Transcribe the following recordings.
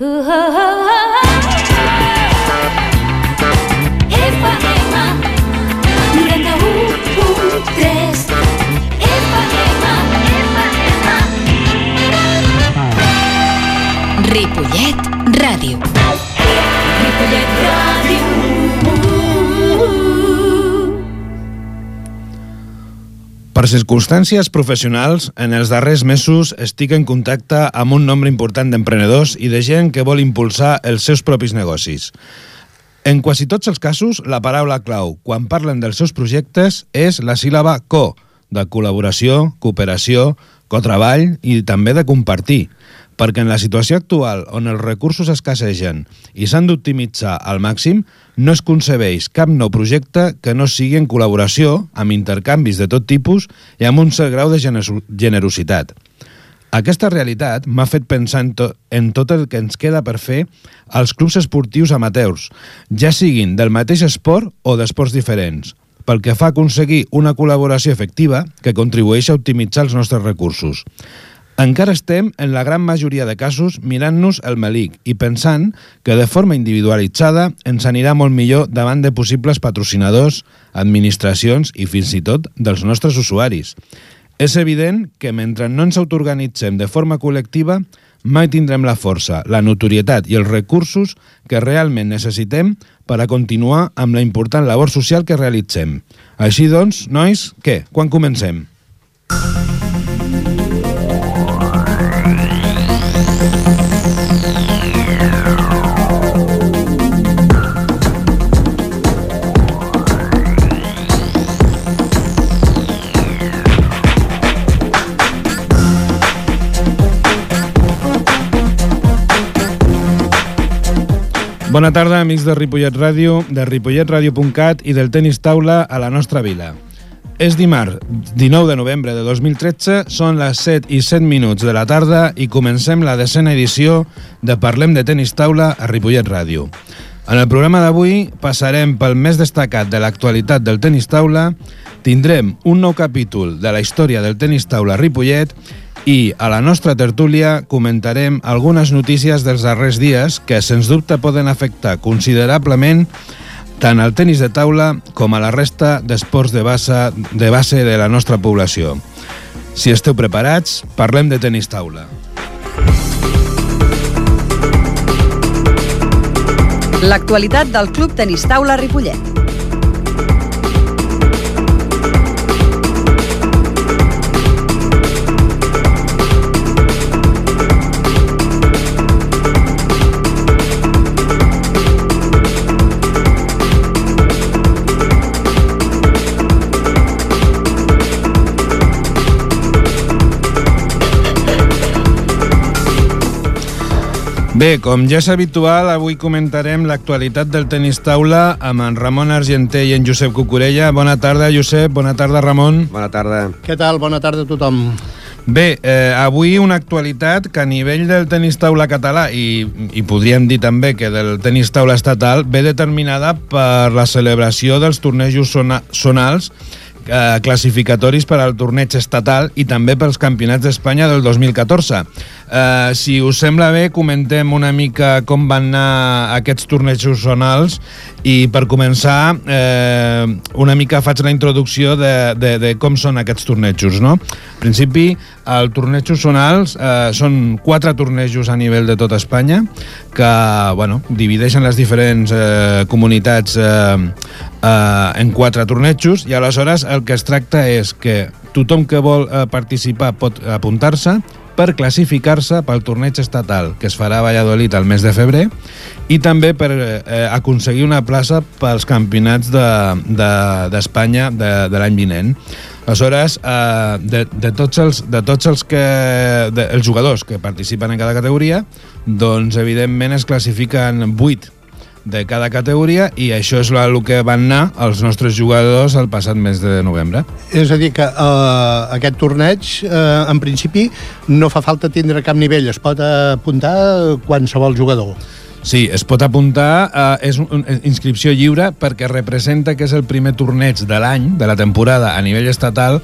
Ripollet Per circumstàncies professionals, en els darrers mesos estic en contacte amb un nombre important d'emprenedors i de gent que vol impulsar els seus propis negocis. En quasi tots els casos, la paraula clau, quan parlen dels seus projectes, és la síl·laba co, de col·laboració, cooperació, cotreball i també de compartir perquè en la situació actual on els recursos escassegen i s'han d'optimitzar al màxim, no es concebeix cap nou projecte que no sigui en col·laboració, amb intercanvis de tot tipus i amb un cert grau de generositat. Aquesta realitat m'ha fet pensar en, to en tot el que ens queda per fer als clubs esportius amateurs, ja siguin del mateix esport o d'esports diferents, pel que fa a aconseguir una col·laboració efectiva que contribueix a optimitzar els nostres recursos. Encara estem, en la gran majoria de casos, mirant-nos el melic i pensant que de forma individualitzada ens anirà molt millor davant de possibles patrocinadors, administracions i fins i tot dels nostres usuaris. És evident que mentre no ens autoorganitzem de forma col·lectiva, mai tindrem la força, la notorietat i els recursos que realment necessitem per a continuar amb la important labor social que realitzem. Així doncs, nois, què? Quan comencem? Bona tarda, amics de Ripollet Ràdio, de ripolletradio.cat i del tenis taula a la nostra vila. És dimarts, 19 de novembre de 2013, són les 7 i 7 minuts de la tarda i comencem la decena edició de Parlem de tenis taula a Ripollet Ràdio. En el programa d'avui passarem pel més destacat de l'actualitat del tenis taula, tindrem un nou capítol de la història del tenis taula a Ripollet i a la nostra tertúlia comentarem algunes notícies dels darrers dies que, sens dubte, poden afectar considerablement tant al tennis de taula com a la resta d'esports de base, de base de la nostra població. Si esteu preparats, parlem de tenis taula. L'actualitat del Club Tenis Taula Ripollet. Bé, com ja és habitual, avui comentarem l'actualitat del tenis taula amb en Ramon Argenter i en Josep Cucurella. Bona tarda, Josep. Bona tarda, Ramon. Bona tarda. Què tal? Bona tarda a tothom. Bé, eh, avui una actualitat que a nivell del tenis taula català i, i podríem dir també que del tenis taula estatal ve determinada per la celebració dels tornejos zona, zonals eh, classificatoris per al torneig estatal i també pels campionats d'Espanya del 2014. Eh, si us sembla bé, comentem una mica com van anar aquests tornejos zonals i per començar eh, una mica faig la introducció de, de, de com són aquests tornejos. No? En principi, el torneig zonals eh, són quatre tornejos a nivell de tot Espanya que bueno, divideixen les diferents eh, comunitats eh, eh, en quatre tornejos i aleshores el que es tracta és que tothom que vol eh, participar pot apuntar-se per classificar-se pel torneig estatal que es farà a Valladolid al mes de febrer i també per eh, aconseguir una plaça pels campionats d'Espanya de, de, de, de l'any vinent. Aleshores, eh, de, de, tots els, de tots els, que, de, els jugadors que participen en cada categoria, doncs evidentment es classifiquen 8 de cada categoria i això és el que van anar els nostres jugadors el passat mes de novembre. És a dir, que uh, aquest torneig, uh, en principi, no fa falta tindre cap nivell, es pot apuntar qualsevol jugador. Sí, es pot apuntar, eh, és una inscripció lliure perquè representa que és el primer torneig de l'any, de la temporada, a nivell estatal,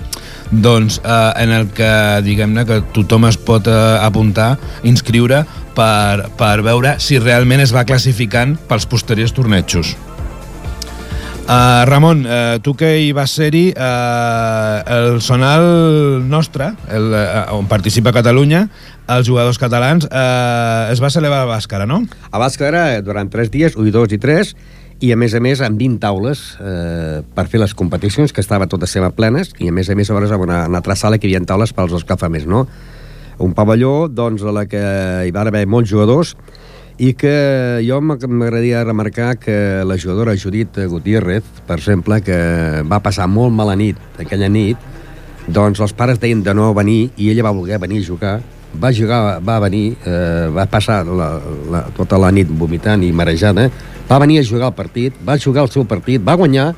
doncs eh, en el que, diguem-ne, que tothom es pot eh, apuntar, inscriure per, per veure si realment es va classificant pels posteriors tornejos. Uh, Ramon, uh, tu que hi vas ser-hi, uh, el sonal nostre, el, uh, on participa Catalunya, els jugadors catalans, uh, es va celebrar a Bàscara, no? A Bàscara, durant 3 dies, 1, 2 i 3, i a més a més amb 20 taules eh, per fer les competicions, que estaven totes sempre plenes, i a més a més a una, una altra sala que hi havia taules pels escalfaments, no? Un pavelló, doncs, a la que hi va haver molts jugadors, i que jo m'agradaria remarcar que la jugadora Judit Gutiérrez, per exemple, que va passar molt mala nit aquella nit, doncs els pares deien de no venir i ella va voler venir a jugar, va jugar, va venir, eh, va passar la, la, tota la nit vomitant i marejada, va venir a jugar el partit, va jugar el seu partit, va guanyar,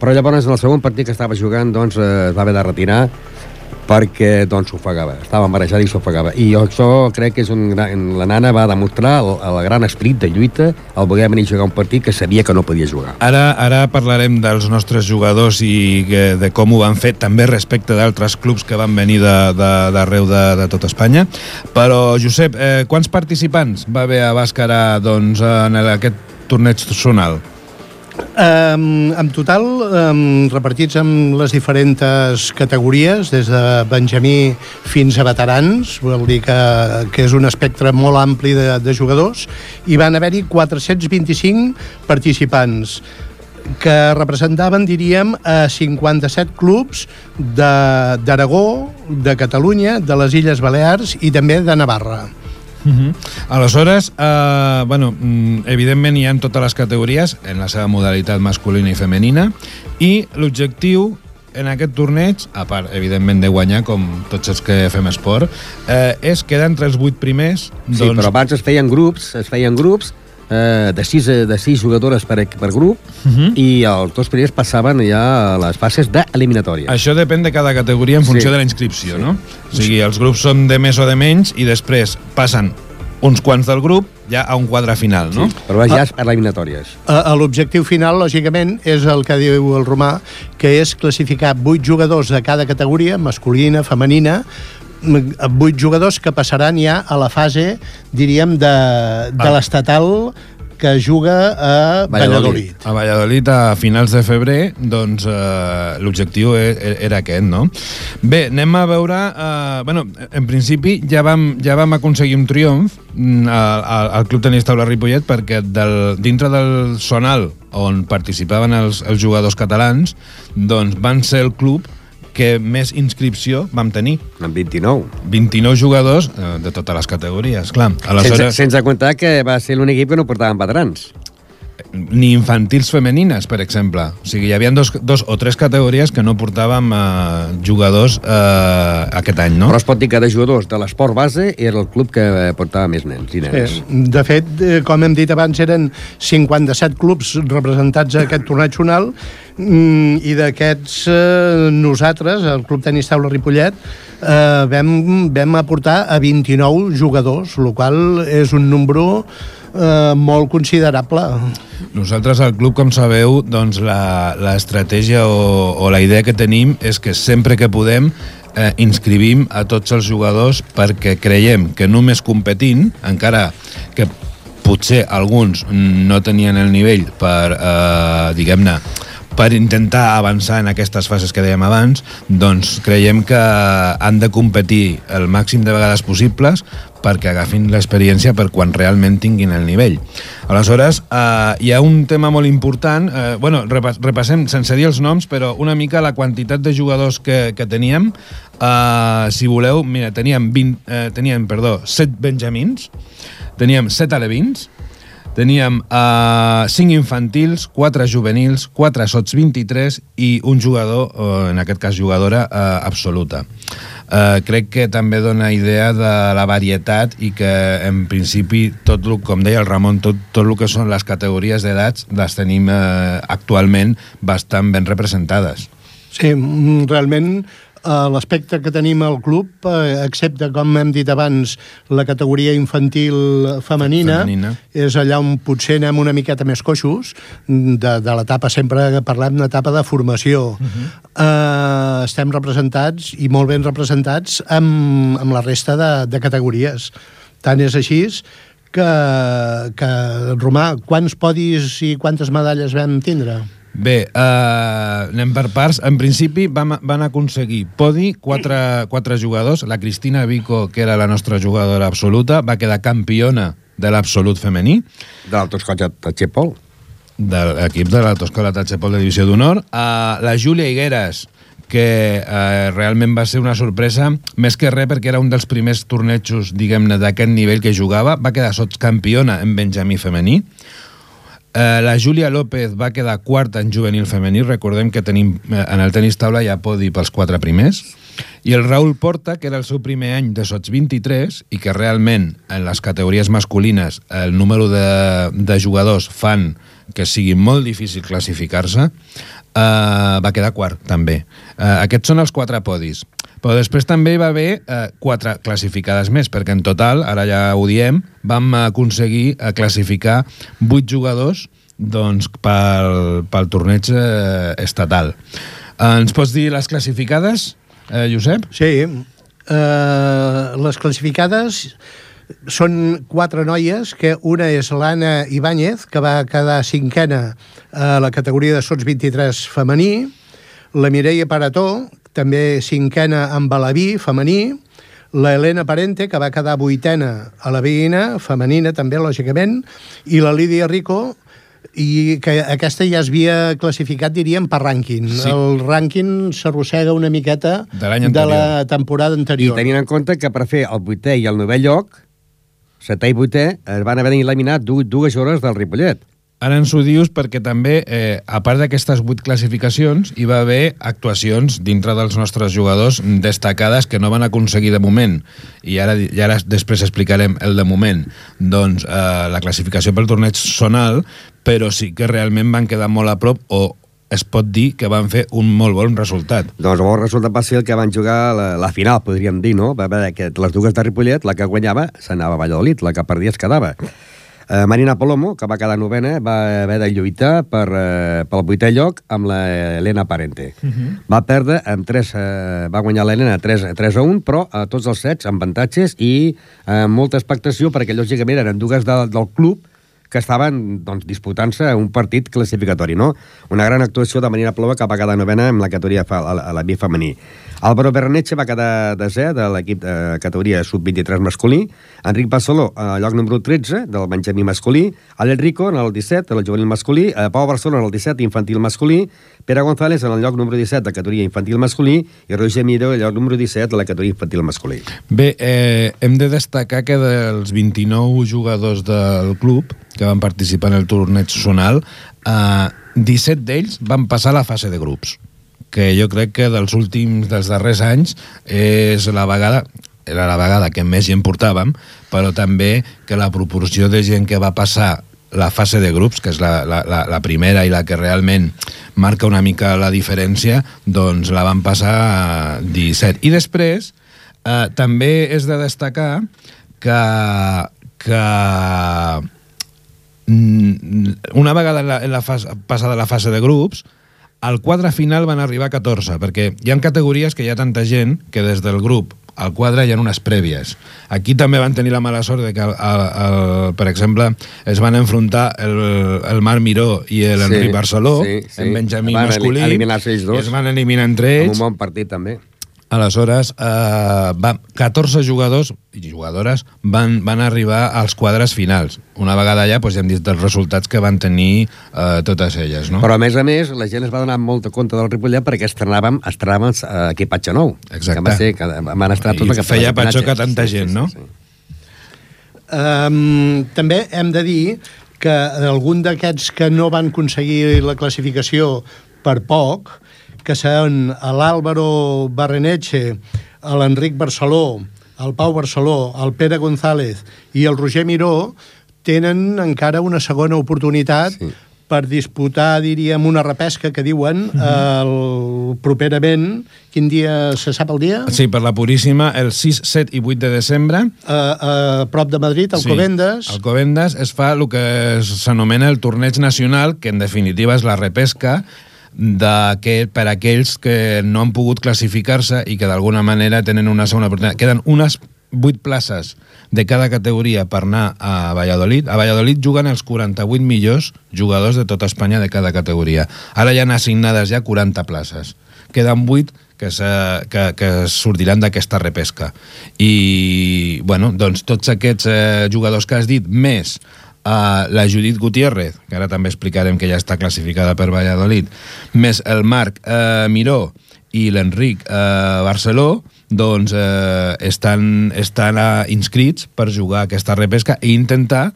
però llavors en el segon partit que estava jugant doncs, eh, es va haver de retirar perquè doncs s'ofegava, estava marejada i s'ofegava. I això crec que és un gran... la nana va demostrar el, el gran esprit de lluita al voler venir a jugar un partit que sabia que no podia jugar. Ara, ara parlarem dels nostres jugadors i que, de com ho van fer, també respecte d'altres clubs que van venir d'arreu de, de, de, de tot Espanya. Però, Josep, eh, quants participants va haver a Bàscara doncs, en aquest torneig zonal? Um, en total, um, repartits en les diferents categories, des de Benjamí fins a veterans, vol dir que, que és un espectre molt ampli de, de jugadors, i van haver-hi 425 participants que representaven, diríem, a 57 clubs d'Aragó, de, de Catalunya, de les Illes Balears i també de Navarra. Uh -huh. Aleshores, eh, bueno, mm, evidentment hi ha totes les categories en la seva modalitat masculina i femenina i l'objectiu en aquest torneig, a part, evidentment, de guanyar, com tots els que fem esport, eh, és quedar entre els vuit primers. Doncs... Sí, però abans es feien grups, es feien grups eh, de, sis, de sis jugadores per, per grup uh -huh. i els dos primers passaven ja a les fases d'eliminatòria. Això depèn de cada categoria en funció sí. de la inscripció, sí. no? O sigui, els grups són de més o de menys i després passen uns quants del grup ja a un quadre final, no? Sí, però ja és per eliminatòries. L'objectiu final, lògicament, és el que diu el Romà, que és classificar vuit jugadors de cada categoria, masculina, femenina, vuit jugadors que passaran ja a la fase, diríem, de, de ah. l'estatal que juga a Valladolid. A Valladolid a finals de febrer, doncs eh, l'objectiu e, e, era aquest, no? Bé, anem a veure... Eh, bueno, en principi ja vam, ja vam aconseguir un triomf mm, al, al Club Tenis Taula Ripollet perquè del, dintre del Sonal on participaven els, els jugadors catalans, doncs van ser el club que més inscripció vam tenir. En 29. 29 jugadors eh, de totes les categories, clar. Aleshores... Sense, sense comptar que va ser l'únic equip que no portaven veterans ni infantils femenines, per exemple. O sigui, hi havia dos, dos o tres categories que no portàvem eh, jugadors eh, aquest any, no? Però es pot dir que de jugadors de l'esport base era el club que portava més nens i nenes. Sí. De fet, eh, com hem dit abans, eren 57 clubs representats a aquest torneig zonal mm, i d'aquests eh, nosaltres, el Club Tenis Taula Ripollet, eh, vam, vam aportar a 29 jugadors, el qual és un número eh, molt considerable. Nosaltres al club, com sabeu, doncs l'estratègia o, o la idea que tenim és que sempre que podem eh, inscrivim a tots els jugadors perquè creiem que només competint, encara que potser alguns no tenien el nivell per, eh, diguem-ne, per intentar avançar en aquestes fases que dèiem abans, doncs creiem que han de competir el màxim de vegades possibles perquè agafin l'experiència per quan realment tinguin el nivell. Aleshores, eh, hi ha un tema molt important, eh, bueno, repassem sense dir els noms, però una mica la quantitat de jugadors que, que teníem. Eh, si voleu, mira, teníem, 20, eh, teníem perdó, 7 benjamins, teníem 7 alevins, teníem eh, 5 infantils, 4 juvenils, 4 sots 23 i un jugador, eh, en aquest cas jugadora, eh, absoluta. Eh, crec que també dona idea de la varietat i que en principi tot el, com deia el Ramon tot, tot el que són les categories d'edats les tenim eh, actualment bastant ben representades. Sí, mm, realment l'aspecte que tenim al club, eh, excepte, com hem dit abans, la categoria infantil femenina, femenina, és allà on potser anem una miqueta més coixos, de, de l'etapa, sempre parlem d'etapa de formació. Uh -huh. eh, estem representats, i molt ben representats, amb, amb la resta de, de categories Tant és així que, que Romà, quants podis i quantes medalles vam tindre? Bé, uh, anem per parts. En principi vam, van aconseguir podi quatre, quatre jugadors. La Cristina Vico, que era la nostra jugadora absoluta, va quedar campiona de l'absolut femení De l'autoscotxa de Xepol. de l'equip de l'Autoscola Tachepol de Divisió d'Honor. Uh, la Júlia Higueras, que uh, realment va ser una sorpresa, més que res perquè era un dels primers tornejos, diguem-ne, d'aquest nivell que jugava, va quedar sotscampiona en Benjamí femení. Eh, la Júlia López va quedar quarta en juvenil femení. Recordem que tenim eh, en el tenis taula ha podi pels quatre primers. I el Raül Porta, que era el seu primer any de sots 23 i que realment en les categories masculines el número de, de jugadors fan que sigui molt difícil classificar-se, eh, va quedar quart també. Eh, aquests són els quatre podis. Però després també hi va haver eh, quatre classificades més, perquè en total, ara ja ho diem, vam aconseguir eh, classificar vuit jugadors doncs, pel, pel torneig eh, estatal. Eh, ens pots dir les classificades, eh, Josep? Sí. Uh, les classificades són quatre noies, que una és l'Anna Ibáñez, que va quedar cinquena a la categoria de sots 23 femení, la Mireia Parató, també cinquena amb Balaví, femení, la Helena Parente, que va quedar vuitena a la veïna, femenina també, lògicament, i la Lídia Rico, i que aquesta ja es havia classificat, diríem, per rànquing. Sí. El rànquing s'arrossega una miqueta De de la anterior. temporada I anterior. tenint en compte que per fer el vuitè i el novè lloc, setè i vuitè, es van haver d'eliminar du dues hores del Ripollet. Ara ens ho dius perquè també, eh, a part d'aquestes vuit classificacions, hi va haver actuacions dintre dels nostres jugadors destacades que no van aconseguir de moment. I ara, i ara després explicarem el de moment. Doncs eh, la classificació pel torneig sonal, però sí que realment van quedar molt a prop o es pot dir que van fer un molt bon resultat. Doncs el bon resultat va ser el que van jugar la, la final, podríem dir, no? Va haver que les dues de Ripollet, la que guanyava s'anava a Valladolid, la que perdia es quedava. Eh, Marina Palomo, que va quedar novena, va haver de lluitar per, eh, pel vuitè lloc amb la Helena Parente. Uh -huh. Va perdre amb 3, eh, va guanyar l'Helena 3, 3 a 1, però a tots els sets amb avantatges i amb molta expectació, perquè lògicament eren dues de, del club que estaven doncs, disputant-se un partit classificatori, no? Una gran actuació de Marina Plova que va quedar novena amb la categoria a, la, a la B femení. Álvaro Berneche va quedar desè de l'equip de categoria sub-23 masculí, Enric Bassoló a lloc número 13 del Benjamí masculí, Alel Rico en el 17 de la juvenil masculí, eh, Pau Barcelona en el 17 infantil masculí, Pere González en el lloc número 17 de categoria infantil masculí. I Roger Miró en el lloc número 17 de la categoria infantil masculí. Bé, eh, hem de destacar que dels 29 jugadors del club que van participar en el torneig zonal, eh, 17 d'ells van passar a la fase de grups que jo crec que dels últims, dels darrers anys, és la vegada era la vegada que més gent portàvem, però també que la proporció de gent que va passar la fase de grups, que és la, la, la, la primera i la que realment marca una mica la diferència, doncs la van passar a 17. I després, eh, també és de destacar que, que mm, una vegada en la, en la fase, passada la fase de grups, al quadre final van arribar a 14, perquè hi ha categories que hi ha tanta gent que des del grup al quadre hi ha unes prèvies. Aquí també van tenir la mala sort de que, el, el, el, per exemple, es van enfrontar el, el Marc Miró i l'Enric Sí, Barceló, sí, sí. en Benjamí masculí, i es van eliminar entre ells. un bon partit, també. Aleshores, eh, va, 14 jugadors i jugadores van, van arribar als quadres finals. Una vegada allà doncs, ja hem dit els resultats que van tenir eh, totes elles. No? Però, a més a més, la gent es va donar molta compte del Ripollet perquè estrenàvem, estrenàvem eh, equipatge nou. Exacte. Que va ser, que van estrenar I tot el que feia patxoca tanta gent, no? Um, també hem de dir que algun d'aquests que no van aconseguir la classificació per poc, que són l'Àlvaro Barreneche, l'Enric Barceló, el Pau Barceló, el Pere González i el Roger Miró, tenen encara una segona oportunitat Sí. per disputar, diríem, una repesca que diuen el, properament, quin dia se sap el dia? Sí, per la Puríssima, el 6, 7 i 8 de desembre, A, a prop de Madrid, al Sí, Covendes. Al Covendes es fa el que s'anomena el torneig nacional, que en definitiva és la repesca que, per aquells que no han pogut classificar-se i que d'alguna manera tenen una segona oportunitat. Queden unes 8 places de cada categoria per anar a Valladolid. A Valladolid juguen els 48 millors jugadors de tota Espanya de cada categoria. Ara ja han assignades ja 40 places. Queden 8 que, que, que sortiran d'aquesta repesca. I, bueno, doncs tots aquests eh, jugadors que has dit, més uh, la Judit Gutiérrez, que ara també explicarem que ja està classificada per Valladolid, més el Marc eh, Miró i l'Enric eh, Barceló, doncs eh, estan, estan eh, inscrits per jugar aquesta repesca i intentar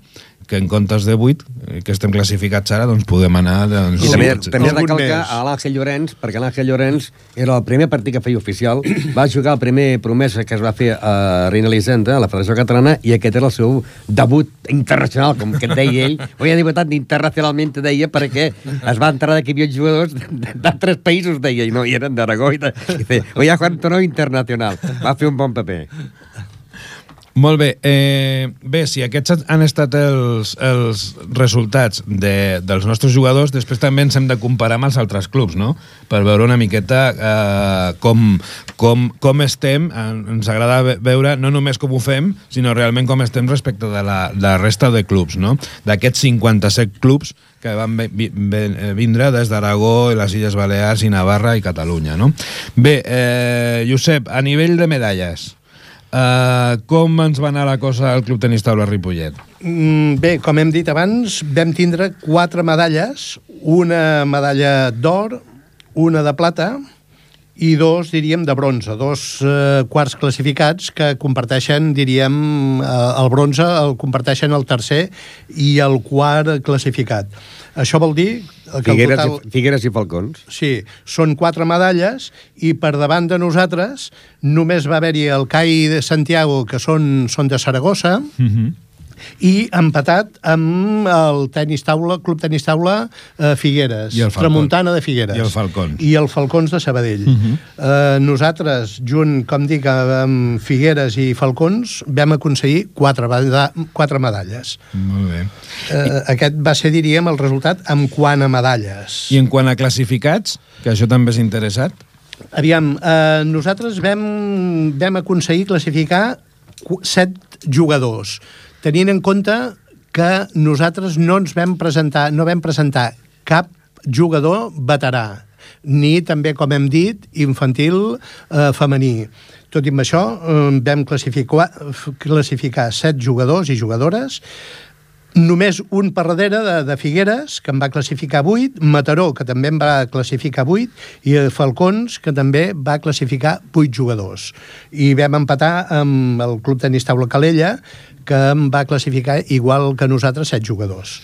que en comptes de 8, eh, que estem classificats ara, doncs podem anar... Doncs, I també, sí, també recalcar més. a l'Àngel Llorenç, perquè l'Àngel Llorenç era el primer partit que feia oficial, va jugar el primer promesa que es va fer a Reina Elisenda, a la Federació Catalana, i aquest era el seu debut internacional, com que et deia ell. Hoy ha debutat internacionalment, deia, perquè es va entrar que hi havia jugadors d'altres països, deia, i no, i eren d'Aragó. I, de, i ha jugado un torneo internacional. Va fer un bon paper. Molt bé. Eh, bé, si aquests han estat els, els resultats de, dels nostres jugadors, després també ens hem de comparar amb els altres clubs, no? Per veure una miqueta eh, com, com, com estem. Eh, Ens agrada ve- veure no només com ho fem, sinó realment com estem respecte de la, de la resta de clubs, no? D'aquests 57 clubs que van ve- vindre des d'Aragó, les Illes Balears i Navarra i Catalunya, no? Bé, eh, Josep, a nivell de medalles, Uh, com ens va anar la cosa al Club Tenis Taula Ripollet? Mm, Bé, com hem dit abans, vam tindre quatre medalles, una medalla d'or, una de plata i dos, diríem, de bronze, dos eh, quarts classificats que comparteixen, diríem, eh, el bronze el comparteixen el tercer i el quart classificat. Això vol dir que el Figueres, total... i, Figueres i Falcons. Sí, són quatre medalles i per davant de nosaltres només va haver-hi el CAI de Santiago, que són, són de Saragossa, Mm -hmm. I empatat amb el tenis taula, Club Tenis Taula eh, Figueres, I. Tramuntana de Figueres. I el Falcons. I el Falcons de Sabadell. Uh Mhm. -huh. eh, nosaltres, junt, com dic, amb Figueres i Falcons, vam aconseguir quatre, quatre medalles. Molt bé. Eh, aquest va ser, diríem, el resultat en quant a medalles. I en quant a classificats, que això també és interessat, Aviam, eh, nosaltres vam, vam aconseguir classificar set jugadors, tenint en compte que nosaltres no ens vam presentar, no vam presentar cap jugador veterà, ni també, com hem dit, infantil eh, femení. Tot i amb això, eh, vam classificar, classificar set jugadors i jugadores, només un per darrere de, de Figueres, que en va classificar 8, Mataró, que també en va classificar 8, i Falcons, que també va classificar 8 jugadors. I vam empatar amb el Club Tenis Taula Calella, que en va classificar igual que nosaltres 7 jugadors.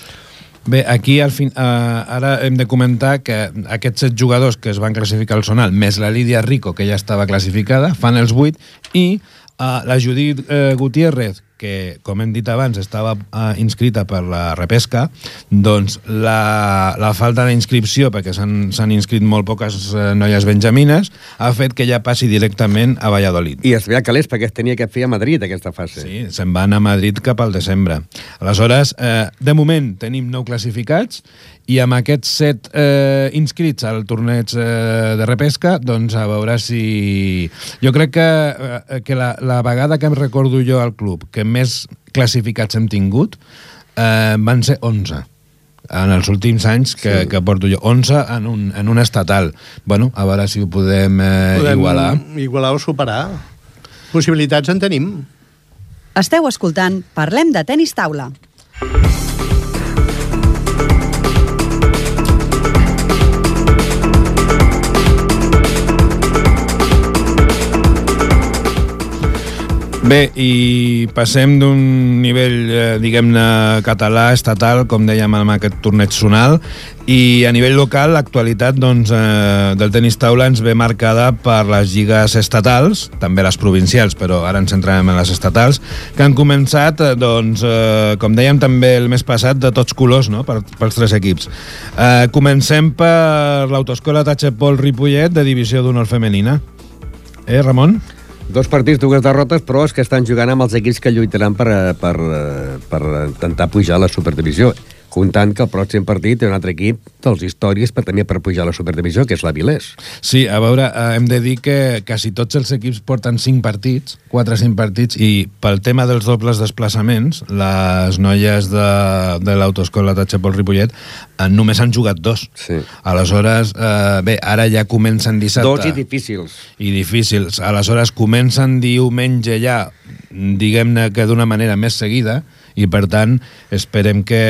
Bé, aquí al fin, uh, ara hem de comentar que aquests set jugadors que es van classificar al Sonal, més la Lídia Rico, que ja estava classificada, fan els 8, i uh, la Judit uh, Gutiérrez, que, com hem dit abans, estava uh, inscrita per la repesca, doncs la, la falta d'inscripció, perquè s'han inscrit molt poques uh, noies benjamines, ha fet que ja passi directament a Valladolid. I es veia calés perquè es tenia que fer a Madrid, aquesta fase. Sí, se'n van a Madrid cap al desembre. Aleshores, eh, de moment tenim nou classificats i amb aquests set eh, inscrits al torneig eh, de repesca, doncs a veure si... Jo crec que, eh, que la, la vegada que em recordo jo al club que més classificats hem tingut eh, van ser 11 en els últims anys que, sí. que porto jo 11 en un, en un estatal bueno, a veure si ho podem, eh, Podem igualar Igualar o superar. Possibilitats en tenim. Esteu escoltant Parlem de tenis taula. Bé, i passem d'un nivell, eh, diguem-ne, català, estatal, com dèiem amb aquest torneig zonal, i a nivell local l'actualitat doncs, eh, del tenis taula ens ve marcada per les lligues estatals, també les provincials, però ara ens centrarem en les estatals, que han començat, eh, doncs, eh, com dèiem també el mes passat, de tots colors, no?, per, pels tres equips. Eh, comencem per l'autoescola Tachepol Ripollet, de divisió d'honor femenina. Eh, Ramon? Dos partits, dues derrotes, però és que estan jugant amb els equips que lluitaran per, eh, per, eh, per intentar pujar a la superdivisió. Comptant que el pròxim partit té un altre equip dels històries per també per pujar a la Superdivisió, que és la Vilés. Sí, a veure, eh, hem de dir que quasi tots els equips porten 5 partits, 4 o 5 partits, i pel tema dels dobles desplaçaments, les noies de, de l'autoescola de Xapol Ripollet eh, només han jugat dos. Sí. Aleshores, eh, bé, ara ja comencen dissabte. Dos i difícils. i difícils. Aleshores comencen diumenge ja, diguem-ne que d'una manera més seguida, i per tant esperem que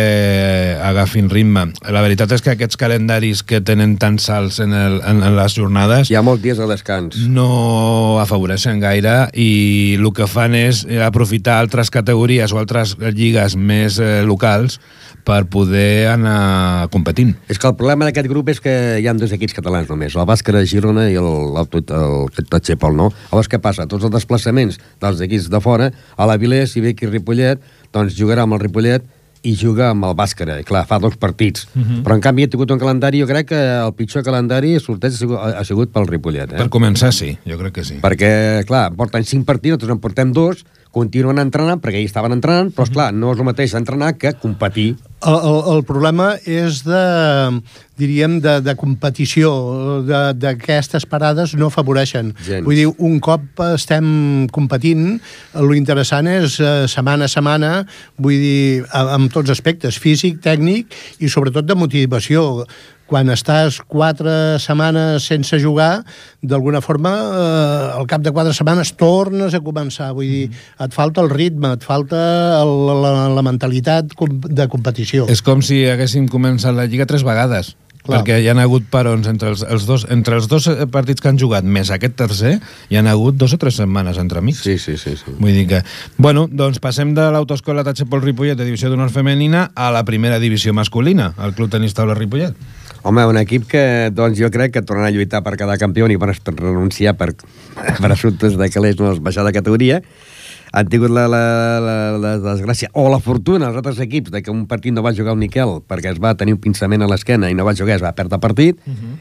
agafin ritme. La veritat és que aquests calendaris que tenen tants salts en, el, en, en les jornades Hi ha molts dies de descans. no afavoreixen gaire i el que fan és aprofitar altres categories o altres lligues més eh, locals per poder anar competint. És que el problema d'aquest grup és que hi ha dos equips catalans només, el Bàscara de Girona i el, el, el, el Tatxepol, no? Llavors, què passa? Tots els desplaçaments dels equips de fora, a la Vilés, ve aquí Ripollet, doncs jugarà amb el Ripollet i juga amb el Bàscara. I clar, fa dos partits. Uh -huh. Però, en canvi, ha tingut un calendari, jo crec que el pitjor calendari sorteig ha sigut, ha sigut pel Ripollet. Eh? Per començar, sí, jo crec que sí. Perquè, clar, porten cinc partits, nosaltres en portem dos, continuen entrenant, perquè ells estaven entrenant, però, esclar, no és el mateix entrenar que competir. El, el, el problema és de, diríem, de, de competició, de- d'aquestes parades no afavoreixen. Gens. Vull dir, un cop estem competint, lo interessant és eh, setmana a setmana, vull dir, amb tots aspectes, físic, tècnic i sobretot de motivació. Quan estàs quatre setmanes sense jugar, d'alguna forma, eh, al cap de quatre setmanes tornes a començar. Vull dir, et falta el ritme, et falta el, la, la mentalitat de competició. És com si haguéssim començat la Lliga tres vegades. Clar. Perquè hi han hagut parons entre els, els dos, entre els dos partits que han jugat, més aquest tercer, hi han hagut dos o tres setmanes entre amics. Sí, sí, sí. sí. Vull dir que... Bueno, doncs passem de l'autoescola Tatxepol Ripollet de divisió d'honor femenina a la primera divisió masculina, el Club Tenis Taula Ripollet. Home, un equip que doncs, jo crec que tornarà a lluitar per cada campió i van renunciar per, per assumptes de calés no es baixar de categoria. Han tingut la, la, la, la desgràcia o la fortuna els altres equips de que un partit no va jugar el Miquel perquè es va tenir un pinçament a l'esquena i no va jugar, es va perdre partit. Uh -huh.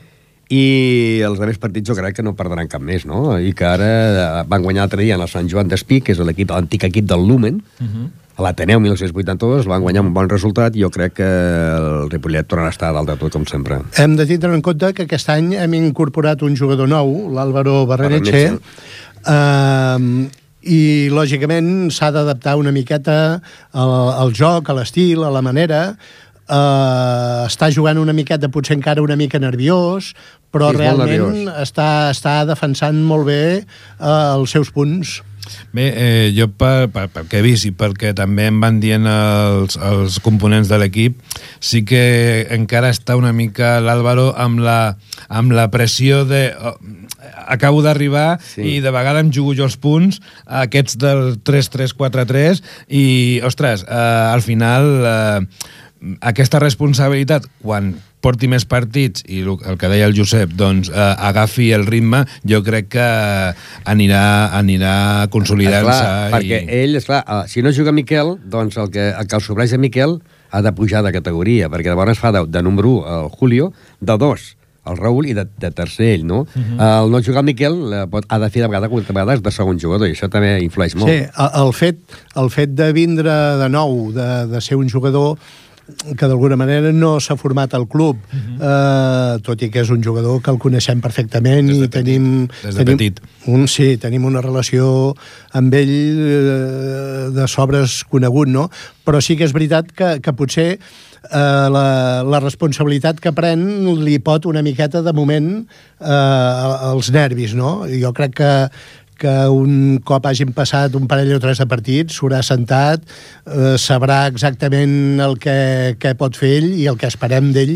I els altres partits jo crec que no perdran cap més, no? I que ara eh, van guanyar l'altre dia en el Sant Joan d'Espí, que és l'equip l'antic equip del Lumen, uh -huh. a l'Ateneu 1982, el van guanyar un bon resultat i jo crec que el Ripollet tornarà a estar a dalt de tot, com sempre. Hem de tindre en compte que aquest any hem incorporat un jugador nou, l'Àlvaro Barreneche, eh, i lògicament s'ha d'adaptar una miqueta al, al joc, a l'estil, a la manera, eh, està jugant una miqueta, potser encara una mica nerviós, però Sí, realment està, està defensant molt bé eh, els seus punts. Bé, eh, jo per, per, pel que he vist i perquè també em van dient els, els components de l'equip, sí que encara està una mica l'Àlvaro amb la, amb la pressió de... Oh, acabo d'arribar Sí. sí. i de vegades em jugo jo els punts aquests del 3-3-4-3 i, ostres, eh, al final eh, aquesta responsabilitat quan porti més partits i el, que deia el Josep, doncs eh, agafi el ritme, jo crec que anirà, anirà consolidant-se. Perquè ell, esclar, eh, si no juga Miquel, doncs el que, el que el sobreix a Miquel ha de pujar de categoria, perquè llavors fa de, de número 1 el Julio, de 2 el Raül i de, de tercer ell, no? Uh -huh. El no jugar el Miquel eh, pot, ha de fer de vegades, de vegades de segon jugador, i això també influeix molt. Sí, el, el, fet, el fet de vindre de nou, de, de ser un jugador que d'alguna manera no s'ha format al club, uh -huh. eh, tot i que és un jugador que el coneixem perfectament Des de i tenim... Des de tenim petit. Un, sí, tenim una relació amb ell eh, de sobres conegut, no? Però sí que és veritat que, que potser eh, la, la responsabilitat que pren li pot una miqueta de moment eh, els nervis, no? Jo crec que que un cop hagin passat un parell o tres de partits, s'haurà sentat, eh, sabrà exactament el que, què pot fer ell i el que esperem d'ell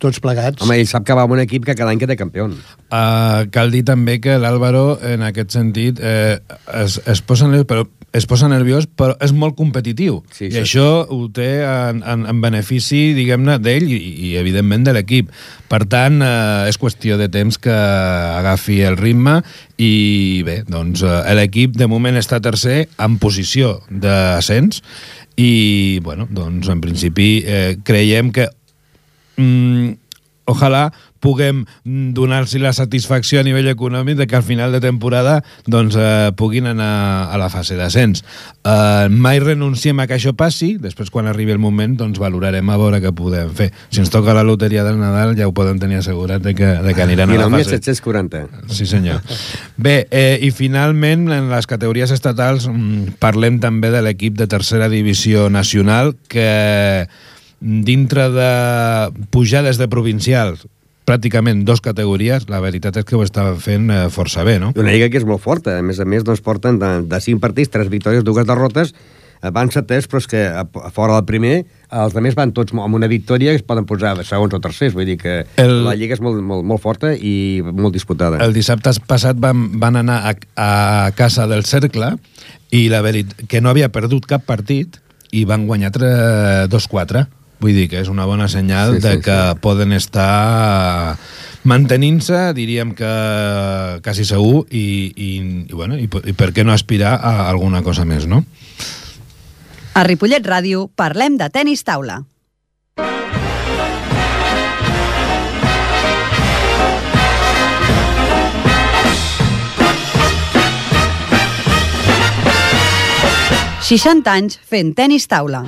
tots plegats. Home, ell sap que va amb un equip que cada any queda campió. Uh, cal dir també que l'Àlvaro, en aquest sentit, eh, es, es, posa nerviós, però, es posa nerviós, però és molt competitiu. Sí, I sí. això ho té en, en, en benefici, diguem-ne, d'ell i, i, evidentment, de l'equip. Per tant, eh, és qüestió de temps que agafi el ritme i, bé, doncs, eh, l'equip de moment està tercer en posició d'ascens i, bueno, doncs, en principi, eh, creiem que mm, ojalà puguem mm, donar-los la satisfacció a nivell econòmic de que al final de temporada doncs, eh, puguin anar a la fase d'ascens. Eh, mai renunciem a que això passi, després quan arribi el moment doncs valorarem a veure què podem fer. Si ens toca la loteria del Nadal ja ho poden tenir assegurat de que, de que aniran I a la fase. 1740. Sí, senyor. Bé, eh, i finalment, en les categories estatals, mm, parlem també de l'equip de tercera divisió nacional que mm, dintre de pujades de provincials, pràcticament dos categories, la veritat és que ho estaven fent eh, força bé, no? Una lliga que és molt forta. A més a més, doncs, porten de, de 5 partits, 3 victòries, dues derrotes, eh, van setès, però és que a, a fora del primer, els altres van tots amb una victòria que es poden posar segons o tercers. Vull dir que El- la lliga és molt, molt, molt forta i molt disputada. El dissabte passat van, van anar a, a casa del Cercle i la veritat que no havia perdut cap partit i van guanyar tre- 2-4. Vull dir que és una bona senyal Sí, de sí, que sí. poden estar mantenint-se, diríem que quasi segur, i, i, i, bueno, i, i per què no aspirar a alguna cosa més, no? A Ripollet Ràdio parlem de tennis taula. ...60 anys fent tennis taula.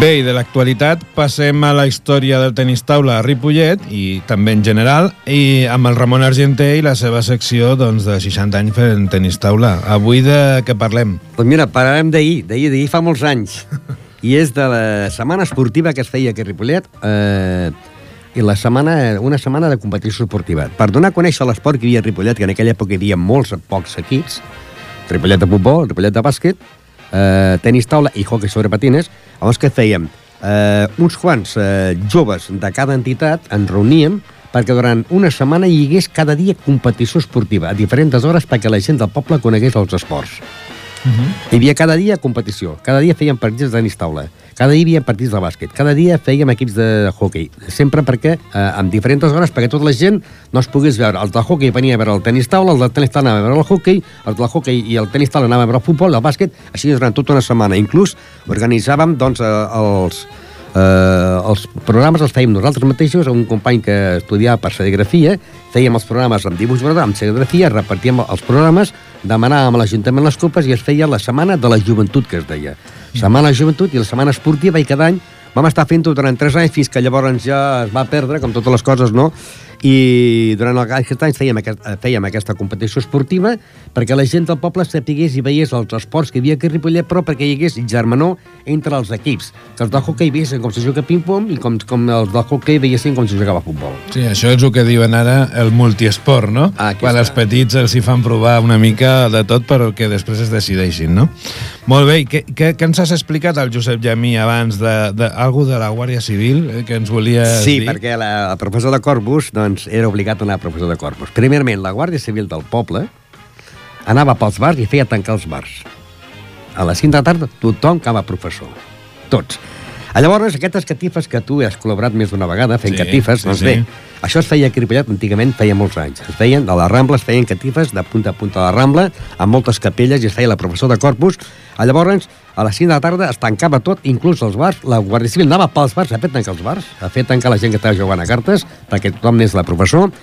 Bé, i de l'actualitat passem a la història del tenis taula a Ripollet i també en general i amb el Ramon Argenter i la seva secció doncs, de 60 anys fent tenis taula. Avui de què parlem? Doncs mira, parlarem d'ahir, d'ahir, d'ahir fa molts anys. I és de la setmana esportiva que es feia aquí a Ripollet, eh, i la setmana, una setmana de competició esportiva. Per donar a conèixer l'esport que hi havia a Ripollet, que en aquella època hi havia molts pocs equips, Ripollet de futbol, Ripollet de bàsquet, eh, tenis taula i hockey sobre patines, llavors què fèiem? Eh, uns quants eh, joves de cada entitat ens reuníem perquè durant una setmana hi hagués cada dia competició esportiva a diferents hores perquè la gent del poble conegués els esports. Hi havia cada dia competició, cada dia fèiem partits de tenis taula, cada dia hi havia partits de bàsquet, cada dia fèiem equips de hockey, sempre perquè, eh, amb diferents hores, perquè tota la gent no es pogués veure. Els del hockey venia a veure el tenis taula, els del tenis taula anava a veure el hockey, els del hockey i el tenis taula anava a veure el futbol, el bàsquet, així durant tota una setmana. Inclús organitzàvem doncs, eh, els, eh, els programes els fèiem nosaltres mateixos, un company que estudiava per serigrafia, fèiem els programes amb dibuix brodar, amb serigrafia, repartíem els programes, demanàvem a l'Ajuntament les copes i es feia la setmana de la joventut, que es deia. Setmana de la joventut i la setmana esportiva i cada any vam estar fent-ho durant 3 anys fins que llavors ja es va perdre, com totes les coses, no? I durant el- aquest any fèiem, aquest, eh, fèiem aquesta competició esportiva perquè la gent del poble sapigués i veiés els esports que hi havia aquí a Ripollet, però perquè hi hagués germanor entre els equips. Que els del hockey veiessin com si juga ping-pong i com, com els del hockey veiessin com si jugava a futbol. Sí, això és el que diuen ara el multiesport, no? Ah, Quan els petits els hi fan provar una mica de tot però que després es decideixin, no? Molt bé, què, què, què ens has explicat al Josep Llamí abans de, de, algú de la Guàrdia Civil eh, que ens volies Sí, dir? perquè la, el professor de Corpus doncs, era obligat a anar a professor de Corpus. Primerament, la Guàrdia Civil del poble anava pels bars i feia tancar els bars. A les 5 de la tarda tothom acaba professor. Tots. A Llavors, aquestes catifes que tu has col·laborat més d'una vegada fent Sí, catifes, sí, doncs sí. bé, això es feia a Ripollet antigament feia molts anys. Es feien, a la Rambla es feien catifes de punta a punta de la Rambla, amb moltes capelles, i es feia la professor de Corpus. A Llavors, a les 5 de la tarda es tancava tot, inclús els bars. La Guàrdia Civil anava pels bars a fer tancar els bars, a fer tancar la gent que estava jugant a cartes, perquè tothom n'és la professor,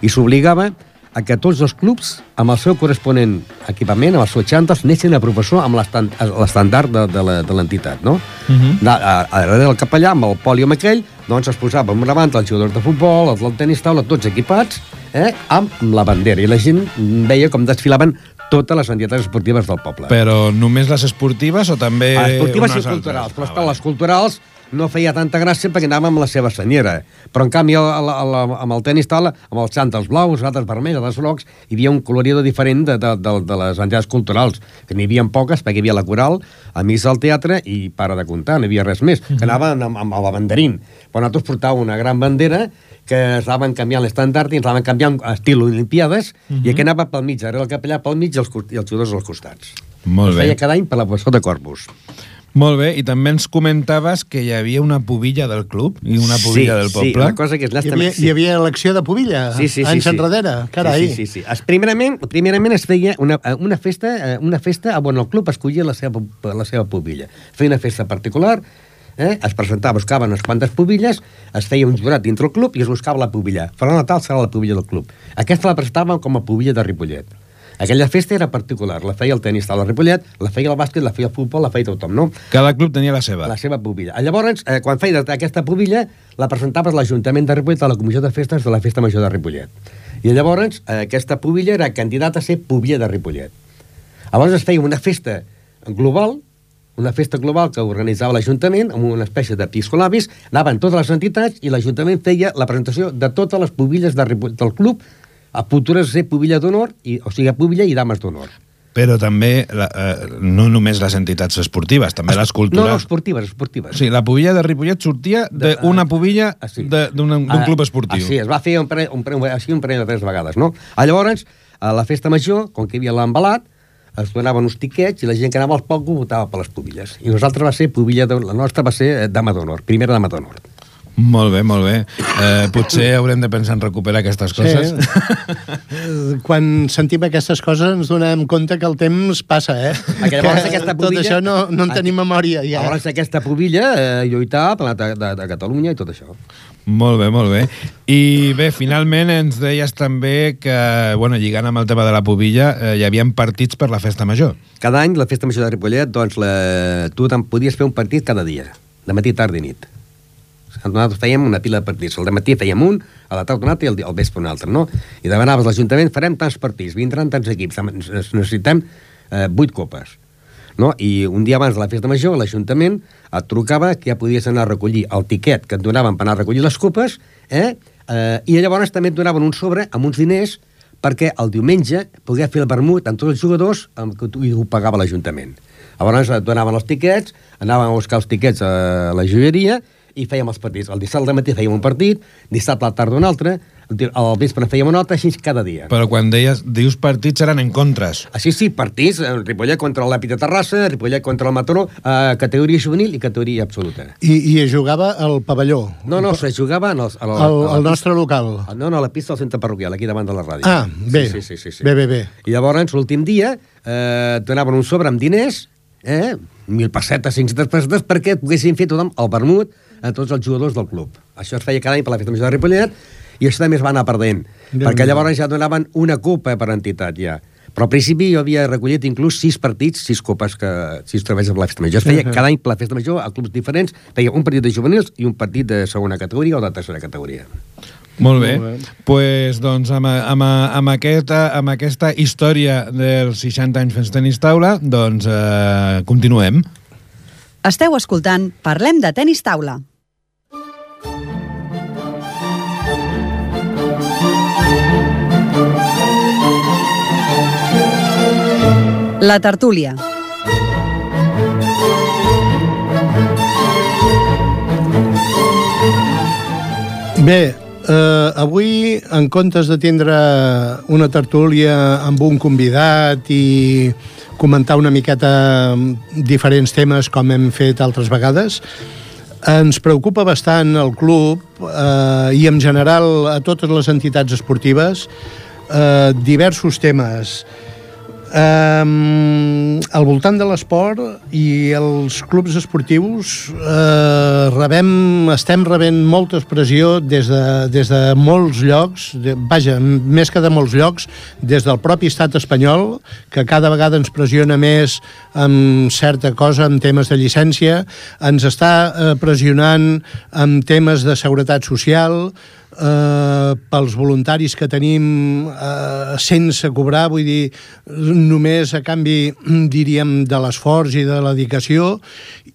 i s'obligava a que tots els clubs, amb el seu corresponent equipament, amb els seus xantes, anessin a professor amb l'estandard de, de la- de l'entitat, no? Uh Mhm. -huh. a, a, a darrere del capellà, amb el poli amb aquell, doncs es posava amb una banda els jugadors de futbol, els del tenis taula, tots equipats, eh, amb la bandera. I la gent veia com desfilaven totes les entitats esportives del poble. Però només les esportives o també... Les esportives i culturals, però Ah, les culturals no feia tanta gràcia perquè anàvem amb la seva senyera. Però, en canvi, la, a la, amb el tenis taula, amb els xantels blaus, altres vermells, altres grocs, hi havia un colorido diferent de, de, de, de les entitats culturals, que n'hi havia poques, perquè hi havia la coral, amics del teatre, i para de comptar, no hi havia res més, que anaven amb, amb, el banderín. Però nosaltres portàvem una gran bandera que es anaven canviant l'estandard i ens anaven canviant estil Olimpiades, i aquí anava pel mig, ara el capellà pel mig i els, i els jugadors als costats. Molt es bé. feia cada any per la professor de Corpus. Molt bé, i també ens comentaves que hi havia una pubilla del club i una pubilla sí, del Sí, poble. una cosa que és Hi havia, hi havia elecció de pubilla Sí, sí, sí, anys sí. enrere, carai. Sí, sí, sí, sí. Es, primerament, primerament es feia una, una festa, eh, una festa on el club escollia la seva, la seva pubilla. Feia una festa particular, eh? es presentava, buscaven unes quantes pubilles, es feia un jurat dintre el club i es buscava la pubilla. Ferran Natal serà la pubilla del club. Aquesta la presentaven com a pubilla de Ripollet. Aquella festa era particular, la feia el tenis de Ripollet, la feia el bàsquet, la feia el futbol, la feia tothom, no? Cada club tenia la seva. la seva pubilla. Llavors, eh, quan feia aquesta pubilla, la presentaves a l'Ajuntament de Ripollet a la Comissió de Festes de la Festa Major de Ripollet. I llavors, eh, aquesta pubilla era candidata a ser pubilla de Ripollet. Llavors es feia una festa global, una festa global que organitzava l'Ajuntament amb una espècie de piscolabis, anaven totes les entitats i l'Ajuntament feia la presentació de totes les pubilles de Ripoll, del club a futures ser pubilla d'honor, o sigui, pubilla i dames d'honor. Però també, la, eh, no només les entitats esportives, també les No, culturals. no, esportives, esportives. Sí, la pubilla de Ripollet sortia d'una pubilla Ah, sí. de- d'un Ah, club esportiu. Ah, sí, es va fer un parell, un parell, així un parell de tres vegades, no? Ah, llavors, a la festa major, com que hi havia l'embalat, es donaven uns tiquets i la gent que anava al palco votava per les pubilles. I nosaltres va ser pubilla, de, la nostra va ser eh, dama d'honor, primera dama d'honor. Molt bé, molt bé. Eh, potser haurem de pensar en recuperar aquestes coses. Eh, Quan sentim aquestes coses ens donem compte que el temps passa, eh? Perquè llavors Que aquesta Tot pubilla- això no, no en tenim memòria, ja. Llavors aquesta pubilla eh, lluitava per la de, de, de Catalunya i tot això. Molt bé, molt bé. I bé, finalment ens deies també que, bueno, lligant amb el tema de la pubilla, eh, hi havia partits per la festa major. Cada any, la festa major de Ripollet, doncs, la, tu te'n podies fer un partit cada dia, de matí, tarda i nit. Nosaltres fèiem una pila de partits. Al matí fèiem un, a la tarda un altre i al, vespre un altre, no? I demanaves l'Ajuntament, farem tants partits, vindran tants equips, necessitem eh, vuit copes. No? I un dia abans de la festa major, l'Ajuntament et trucava que ja podies anar a recollir el tiquet que et donaven per anar a recollir les copes, eh? Eh, i llavors també et donaven un sobre amb uns diners perquè el diumenge podia fer el vermut amb tots els jugadors amb que ho pagava l'Ajuntament. Llavors et donaven els tiquets, anàvem a buscar els tiquets a la joieria i fèiem els partits. El dissabte al matí fèiem un partit, dissabte a la tarda un altre, el al vespre fèiem un altre, així cada dia. Però quan deies, dius partits eren en contres. Així sí, partits, eh, Ripollet contra l'Èpic de Terrassa, Ripollet contra el Mataró, eh, categoria juvenil i categoria absoluta. I, I es jugava al pavelló, No, no, se jugava en el, a la, al, a la al nostre local. pista- No, no, a la pista del centre parroquial, aquí davant de la ràdio. Ah, bé. Sí, sí, sí, sí. Bé, bé, bé. I llavors, l'últim dia, eh, et donaven un sobre amb diners, eh, mil pessetes, 500 pessetes, perquè poguessin fer tothom el vermut a tots els jugadors del club. Això es feia cada any per la festa major de Ripollet, i això també es va anar perdent, Déu perquè llavors ja donaven una copa per entitat, ja. Però al principi jo havia recollit inclús sis partits, sis copes, que, sis treballs per la festa major. Es feia Ahà. cada any per la festa major a clubs diferents, feia un partit de juvenils i un partit de segona categoria o de tercera categoria. Molt bé. Molt bé. pues, doncs, amb, amb, amb, aquesta, amb aquesta història dels 60 anys fent tenis taula, doncs eh, continuem. Esteu escoltant Parlem de tenis taula. La tertúlia. Bé, eh, avui, en comptes de tindre una tertúlia amb un convidat i comentar una miqueta diferents temes com hem fet altres vegades, ens preocupa bastant el club eh, i en general a totes les entitats esportives eh, diversos temes Um, al voltant de l'esport i els clubs esportius eh, rebem, estem rebent molta expressió des de, des de molts llocs, de, vaja, més que de molts llocs, des del propi estat espanyol, que cada vegada ens pressiona més amb certa cosa, amb temes de llicència, ens està eh, pressionant amb temes de seguretat social, eh, pels voluntaris que tenim eh, sense cobrar, vull dir, només a canvi, diríem, de l'esforç i de la dedicació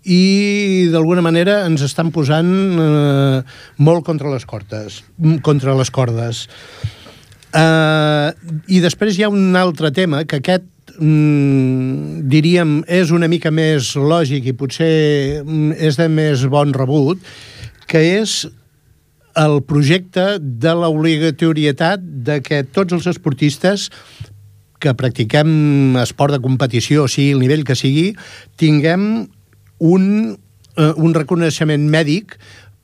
i d'alguna manera ens estan posant eh, molt contra les cordes, contra les cordes. Eh, I després hi ha un altre tema que aquest mm, diríem, és una mica més lògic i potser mm, és de més bon rebut, que és el projecte de l'obligatorietat de que tots els esportistes que practiquem esport de competició, o sigui el nivell que sigui, tinguem un, eh, un reconeixement mèdic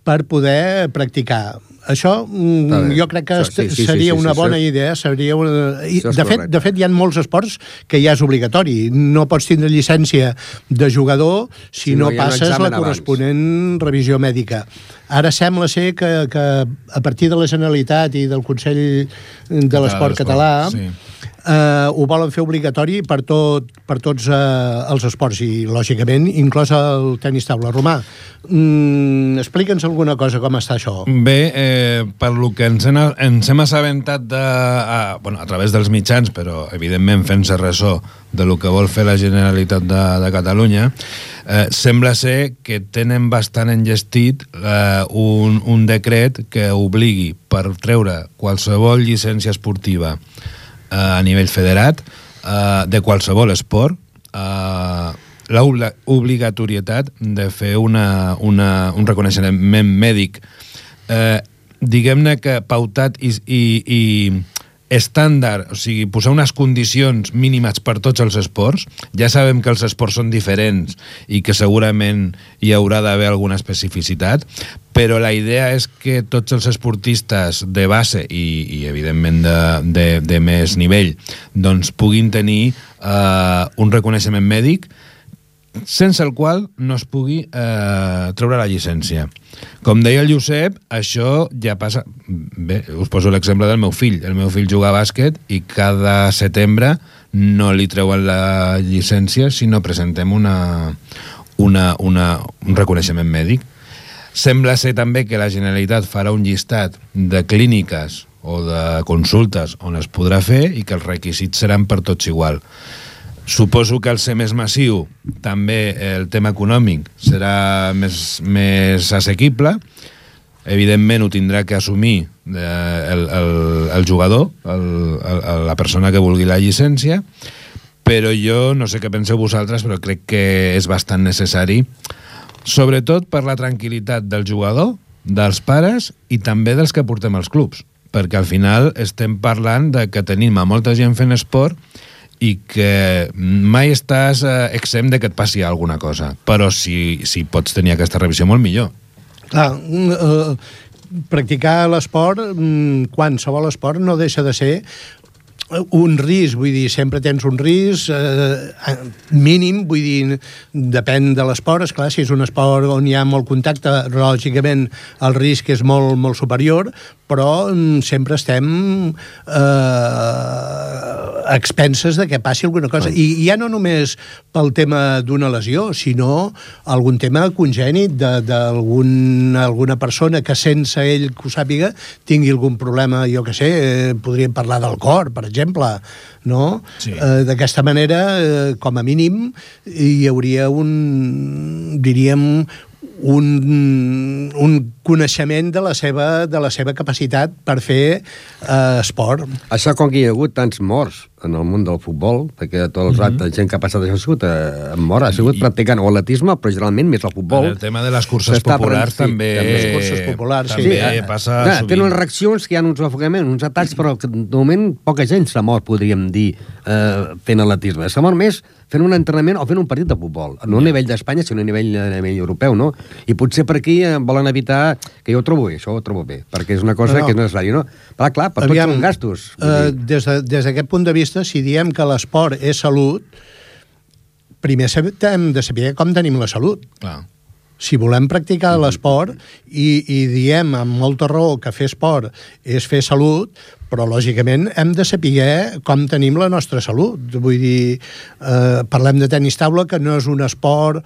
per poder practicar. Això mm, jo crec que sí, sí, sí, seria sí, sí, una bona això- idea. Seria una... I, de, fet, de fet, hi ha molts esports que ja és obligatori. No pots tindre llicència de jugador si, Si no, no passes la examen abans. corresponent revisió mèdica. Ara sembla ser que, que a partir de la Generalitat i del Consell de l'Esport Català sí. eh, ho volen fer obligatori per, tot, per tots eh, els esports i, lògicament, inclòs el tenis taula romà. Mm, Explica'ns alguna cosa, com està això. Bé, eh, per lo que ens hem, ens hem assabentat de, a, bueno, a través dels mitjans, però evidentment fent-se ressò de lo que vol fer la Generalitat de, de Catalunya, eh, sembla ser que tenen bastant enllestit eh, un, un decret que obligui per treure qualsevol llicència esportiva eh, a nivell federat eh, de qualsevol esport eh, l'obligatorietat de fer una, una, un reconeixement mèdic. Eh, diguem-ne que pautat i, i, i estàndard, o sigui, posar unes condicions mínimes per tots els esports. Ja sabem que els esports són diferents i que segurament hi haurà d'haver alguna especificitat, però la idea és que tots els esportistes de base i, i evidentment de, de, de més nivell doncs puguin tenir eh, un reconeixement mèdic sense el qual no es pugui eh, treure la llicència. Com deia el Josep, això ja passa... Bé, us poso l'exemple del meu fill. El meu fill juga a bàsquet i cada setembre no li treuen la llicència si no presentem una, una, una, un reconeixement mèdic. Sembla ser també que la Generalitat farà un llistat de clíniques o de consultes on es podrà fer i que els requisits seran per tots igual. Suposo que al ser més massiu també el tema econòmic serà més, més assequible. Evidentment ho tindrà que assumir eh, el, el, el jugador, el, el, la persona que vulgui la llicència, però jo no sé què penseu vosaltres, però crec que és bastant necessari, sobretot per la tranquil·litat del jugador, dels pares i també dels que portem als clubs, perquè al final estem parlant de que tenim a molta gent fent esport i que mai estàs eh, exempt de que et passi alguna cosa. Però si, si pots tenir aquesta revisió, molt millor. Clar, mm, eh, practicar l'esport, mm, qualsevol esport, no deixa de ser un risc, vull dir, sempre tens un risc eh, mínim, vull dir, depèn de l'esport, esclar, si és un esport on hi ha molt contacte, lògicament el risc és molt, molt superior, però mm, sempre estem eh, expenses de que passi alguna cosa. I ja no només pel tema d'una lesió, sinó algun tema congènit de- d'alguna alguna persona que sense ell que ho sàpiga tingui algun problema, jo que sé, eh, podríem parlar del cor, per exemple, no? Sí. Eh, D'aquesta manera, eh, com a mínim, hi hauria un, diríem, un, un coneixement de la seva, de la seva capacitat per fer eh, esport. Això com que hi ha hagut tants morts en el món del futbol, perquè tots els Mhm. altres gent que ha passat això ha sigut eh, mort, ha sigut I- practicant o atletisme, però generalment més el futbol. En el tema de les curses populars sí, també, també. Les curses populars, sí. també Eh, passa Clar, sovint. tenen reaccions que hi ha uns afogaments, uns atacs, però de moment poca gent s'ha mort, podríem dir, eh, fent atletisme. S'ha mort més fent un entrenament o fent un partit de futbol. No a nivell d'Espanya, sinó a nivell, a nivell europeu, no? I potser per aquí eh, volen evitar... Que jo ho trobo bé, això ho trobo bé, perquè és una cosa No, no. que és necessària, no? Però, clar, per tots són gastos. Eh, des de- des d'aquest punt de vista, si diem que l'esport és salut, primer hem de saber com tenim la salut. Clar. Si volem practicar l'esport i, i diem amb molta raó que fer esport és fer salut, però lògicament hem de saber com tenim la nostra salut. Vull dir, eh, parlem de tenis taula, que no és un esport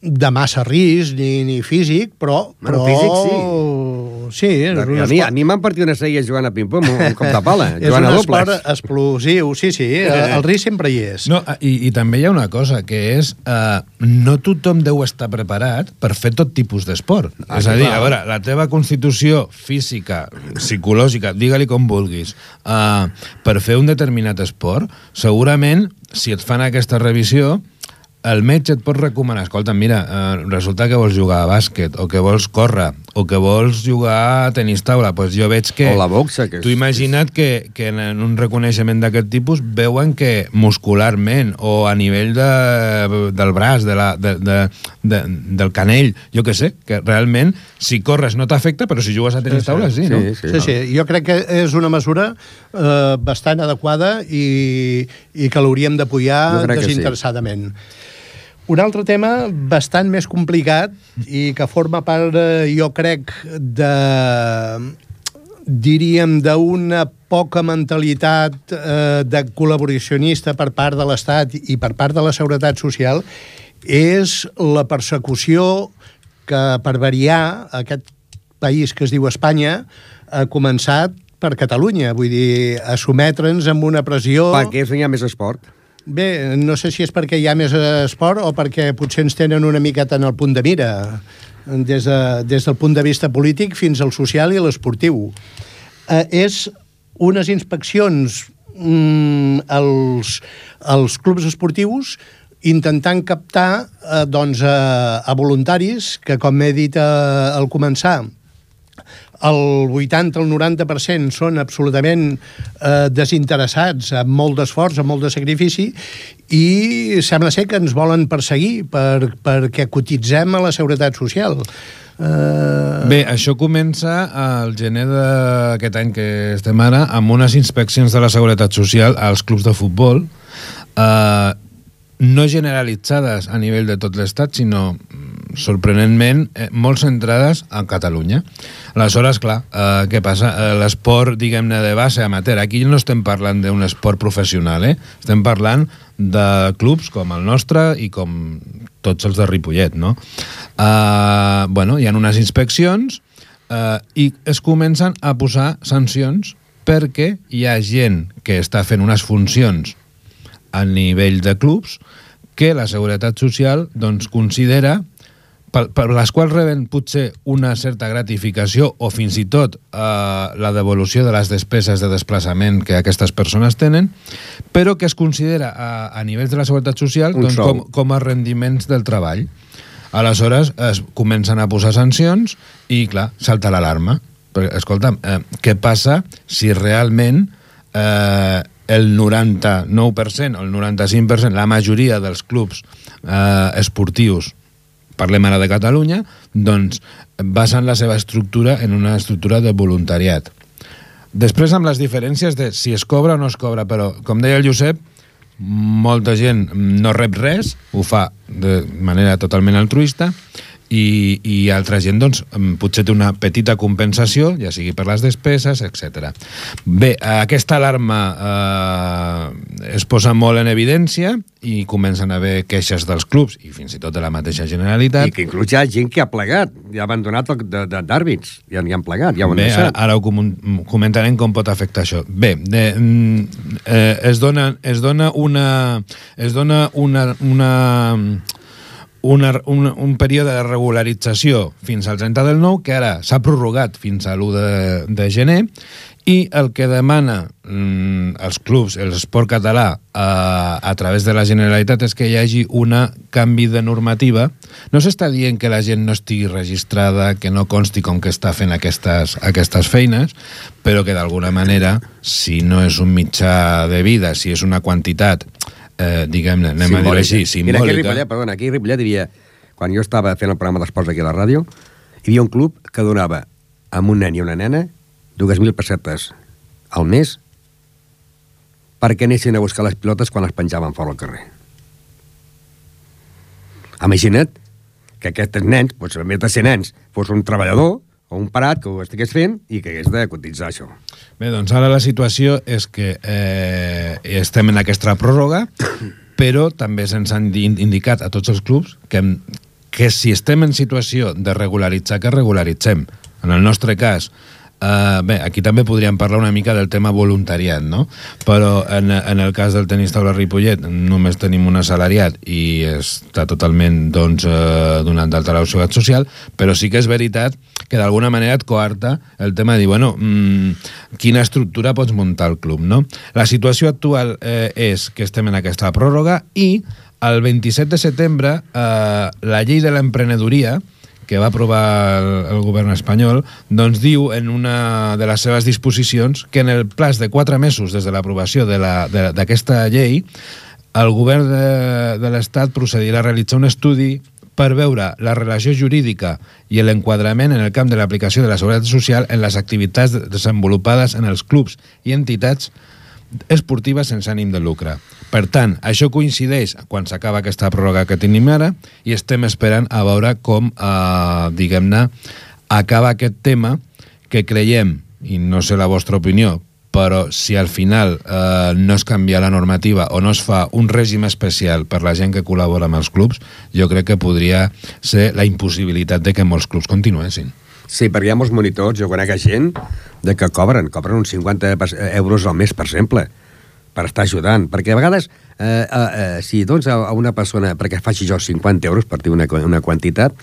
de massa risc ni, ni físic, però... Bueno, però... físic, Sí, és un A mi, esport... a mi m'han partit una sèrie jugant a ping-pong, un cop de pala, és jugant un a esport dobles. explosiu, sí, sí, el, el risc sempre hi és. No, i, I també hi ha una cosa, que és eh, no tothom deu estar preparat per fer tot tipus d'esport. Ah, és a dir, clar. a veure, la teva constitució física, psicològica, digue-li com vulguis, eh, per fer un determinat esport, segurament, si et fan aquesta revisió, el metge et pot recomanar, escolta, mira, eh, resulta que vols jugar a bàsquet, o que vols córrer, o que vols jugar a tenis taula. Pues jo veig que... O la boxa, que és- Tu imagina't que, que en, en un reconeixement d'aquest tipus veuen que muscularment o a nivell de, del braç, de la, de, de, de, del canell, jo que sé, que realment si corres no t'afecta, però si jugues a tenis taula sí, no? Sí, Sí, sí, jo crec que és una mesura eh, bastant adequada i, i que l'hauríem d'apoyar que sí. Un altre tema bastant més complicat i que forma part, eh, jo crec, de diríem, d'una poca mentalitat eh, de col·laboracionista per part de l'Estat i per part de la Seguretat Social és la persecució que, per variar, aquest país que es diu Espanya ha començat per Catalunya, vull dir, a sometre'ns amb una pressió... Perquè és hi ha més esport. Bé, no sé si és perquè hi ha més esport o perquè potser ens tenen una miqueta en el punt de mira, des, de, des del punt de vista polític fins al social i l'esportiu. Eh, és unes inspeccions mm, als, als clubs esportius intentant captar eh, doncs, a, a voluntaris que, com he dit eh, al començar, el 80 el 90% són absolutament eh, desinteressats, amb molt d'esforç, amb molt de sacrifici, i sembla ser que ens volen perseguir per, perquè cotitzem a la Seguretat Social. Eh, Bé, això comença al gener d'aquest any que estem ara amb unes inspeccions de la Seguretat Social als clubs de futbol eh, no generalitzades a nivell de tot l'estat, sinó sorprenentment eh, molt centrades a Catalunya. Aleshores, clar, eh, què passa? Eh, L'esport, diguem-ne, de base amateur, aquí no estem parlant d'un esport professional, eh? estem parlant de clubs com el nostre i com tots els de Ripollet, no? Uh, bueno, hi ha unes inspeccions uh, i es comencen a posar sancions perquè hi ha gent que està fent unes funcions a nivell de clubs que la Seguretat Social doncs, considera per, per les quals reben potser una certa gratificació o fins i tot eh, la devolució de les despeses de desplaçament que aquestes persones tenen, però que es considera a, a nivells de la Seguretat Social Un doncs, com, com a rendiments del treball. Aleshores es comencen a posar sancions i, clar, salta l'alarma. Escolta'm, eh, què passa si realment eh, el 99% o el 95%, la majoria dels clubs eh, esportius parlem ara de Catalunya, doncs basen la seva estructura en una estructura de voluntariat. Després amb les diferències de si es cobra o no es cobra, però com deia el Josep, molta gent no rep res, ho fa de manera totalment altruista, i, i altra gent doncs, potser té una petita compensació, ja sigui per les despeses, etc. Bé, aquesta alarma eh, es posa molt en evidència i comencen a haver queixes dels clubs i fins i tot de la mateixa Generalitat. I que inclús hi ha gent que ha plegat, ja ha abandonat el de- de- d'àrbits, ja n'hi han plegat, ja ho han Bé, ara, deixat. ara ho comun- comentarem com pot afectar això. Bé, de, mm, eh, es, dona, es dona una... Es dona una, una una, un, un període de regularització fins al 30 del 9, que ara s'ha prorrogat fins a l'1 de, de gener, i el que demana mm, els clubs, l'esport català, a, a través de la Generalitat és que hi hagi un canvi de normativa. No s'està dient que la gent no estigui registrada, que no consti com que està fent aquestes, aquestes feines, però que d'alguna manera, si no és un mitjà de vida, si és una quantitat eh, diguem-ne, anem a dir així, Mira, aquí a simbòlica... Ripollet, perdona, aquí a Ripollet havia, quan jo estava fent el programa d'esports aquí a la ràdio, hi havia un club que donava a un nen i una nena 2.000 pessetes al mes perquè anessin a buscar les pilotes quan les penjaven fora al carrer. Imagina't que aquests nens, doncs, a més de ser nens, fos un treballador o un parat que ho estigués fent i que hagués de cotitzar això. Bé, doncs ara la situació és que eh, estem en aquesta pròrroga, però també se'ns han di- indicat a tots els clubs que, que si estem en situació de regularitzar, que regularitzem. En el nostre cas, Uh, bé, aquí també podríem parlar una mica del tema voluntariat, no? Però en, en el cas del tenis taula Ripollet només tenim un assalariat i està totalment doncs, uh, donant d'alta la seguretat social, però sí que és veritat que d'alguna manera et coarta el tema de dir, bueno, mmm, quina estructura pots muntar el club, no? La situació actual eh, és que estem en aquesta pròrroga i el 27 de setembre eh, la llei de l'emprenedoria que va aprovar el, el govern espanyol, doncs diu en una de les seves disposicions que en el plaç de quatre mesos des de l'aprovació d'aquesta llei, el govern de, de l'Estat procedirà a realitzar un estudi per veure la relació jurídica i l'enquadrament en el camp de l'aplicació de la seguretat social en les activitats desenvolupades en els clubs i entitats esportives sense ànim de lucre. Per tant, això coincideix quan s'acaba aquesta pròrroga que tenim ara i estem esperant a veure com, eh, diguem-ne, acaba aquest tema que creiem, i no sé la vostra opinió, però si al final eh, no es canvia la normativa o no es fa un règim especial per la gent que col·labora amb els clubs, jo crec que podria ser la impossibilitat de que molts clubs continuessin. Sí, perquè hi ha molts monitors, jo conec gent de que cobren, cobren uns 50 euros al mes, per exemple, per estar ajudant. Perquè a vegades, eh, eh, eh, si dones a una persona perquè faci jo 50 euros, per dir una, una quantitat,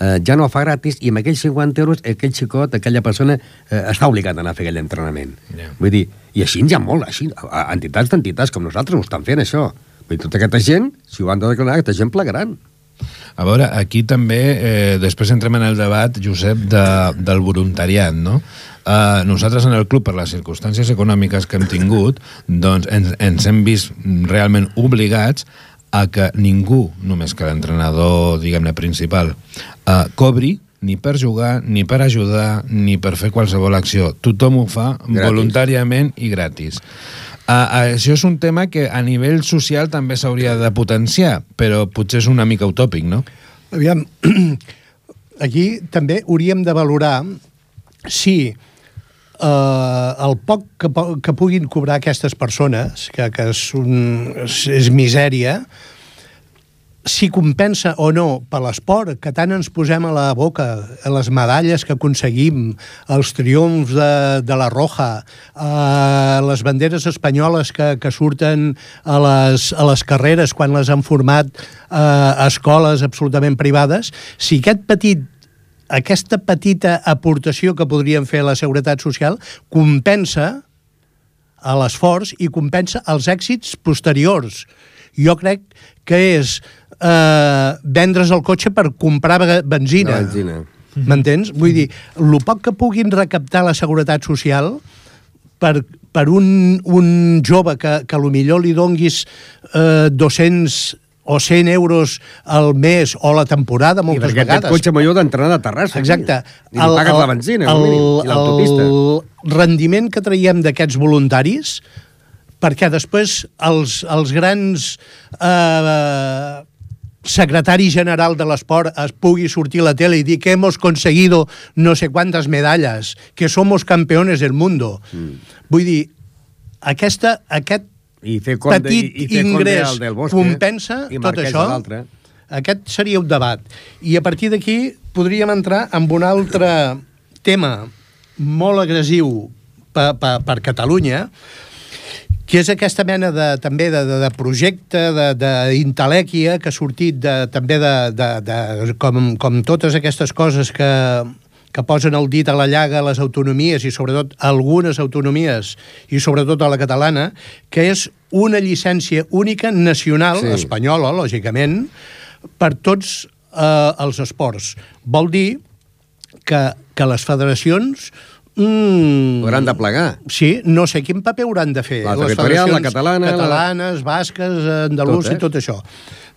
eh, ja no fa gratis i amb aquells 50 euros aquell xicot, aquella persona eh, està obligat a anar a fer aquell entrenament. Yeah. Vull dir, i així ha molt, així, entitats d'entitats com nosaltres ho estan fent, això. Vull dir, tota aquesta gent, si ho han de declarar, aquesta gent plegaran. A veure, aquí també, eh, després entrem en el debat, Josep, de, del voluntariat, no? Uh, nosaltres en el club, per les circumstàncies econòmiques que hem tingut, doncs ens, ens hem vist realment obligats a que ningú, només que l'entrenador, diguem-ne, principal, uh, cobri ni per jugar, ni per ajudar, ni per fer qualsevol acció. Tothom ho fa gratis. voluntàriament i gratis. Uh, això és un tema que a nivell social també s'hauria de potenciar, però potser és una mica utòpic, no? Aviam, aquí també hauríem de valorar si eh, el poc que, que puguin cobrar aquestes persones, que, que és, un, és, és misèria, si compensa o no per l'esport, que tant ens posem a la boca, a les medalles que aconseguim, els triomfs de, de la Roja, a les banderes espanyoles que, que surten a les, a les carreres quan les han format a escoles absolutament privades, si aquest petit aquesta petita aportació que podríem fer a la Seguretat Social compensa a l'esforç i compensa els èxits posteriors. Jo crec que és eh, vendre's el cotxe per comprar benzina. La benzina. M'entens? Vull dir, el poc que puguin recaptar la Seguretat Social per, per un, un jove que, que a lo millor li donguis eh, 200 o 100 euros al mes o la temporada moltes I perquè vegades. aquest cotxe millor d'entrenar a Terrassa. Exacte. I el, pagues el, la benzina, el, mínim, i l'autopista. El rendiment que traiem d'aquests voluntaris, perquè després els, els grans eh, secretari general de l'esport es pugui sortir a la tele i dir que hemos conseguido no sé quantes medalles, que somos campeones del mundo. Mm. Vull dir, aquesta, aquest i fer compte, petit i, i fer ingrés del bosque, compensa i tot això? Aquest seria un debat. I a partir d'aquí podríem entrar en un altre tema molt agressiu per, per, per Catalunya, que és aquesta mena de, també de, de, de projecte, d'intel·lèquia que ha sortit de, també de, de, de com, com totes aquestes coses que, que posen el dit a la llaga a les autonomies i sobretot algunes autonomies i sobretot a la catalana, que és una llicència única nacional, sí. espanyola, lògicament, per tots eh, els esports. Vol dir que, que les federacions Mm. Hauran de plegar. Sí, no sé quin paper hauran de fer. La territorial, la catalana... Catalanes, la... basques, andaluses tot, eh? i tot això.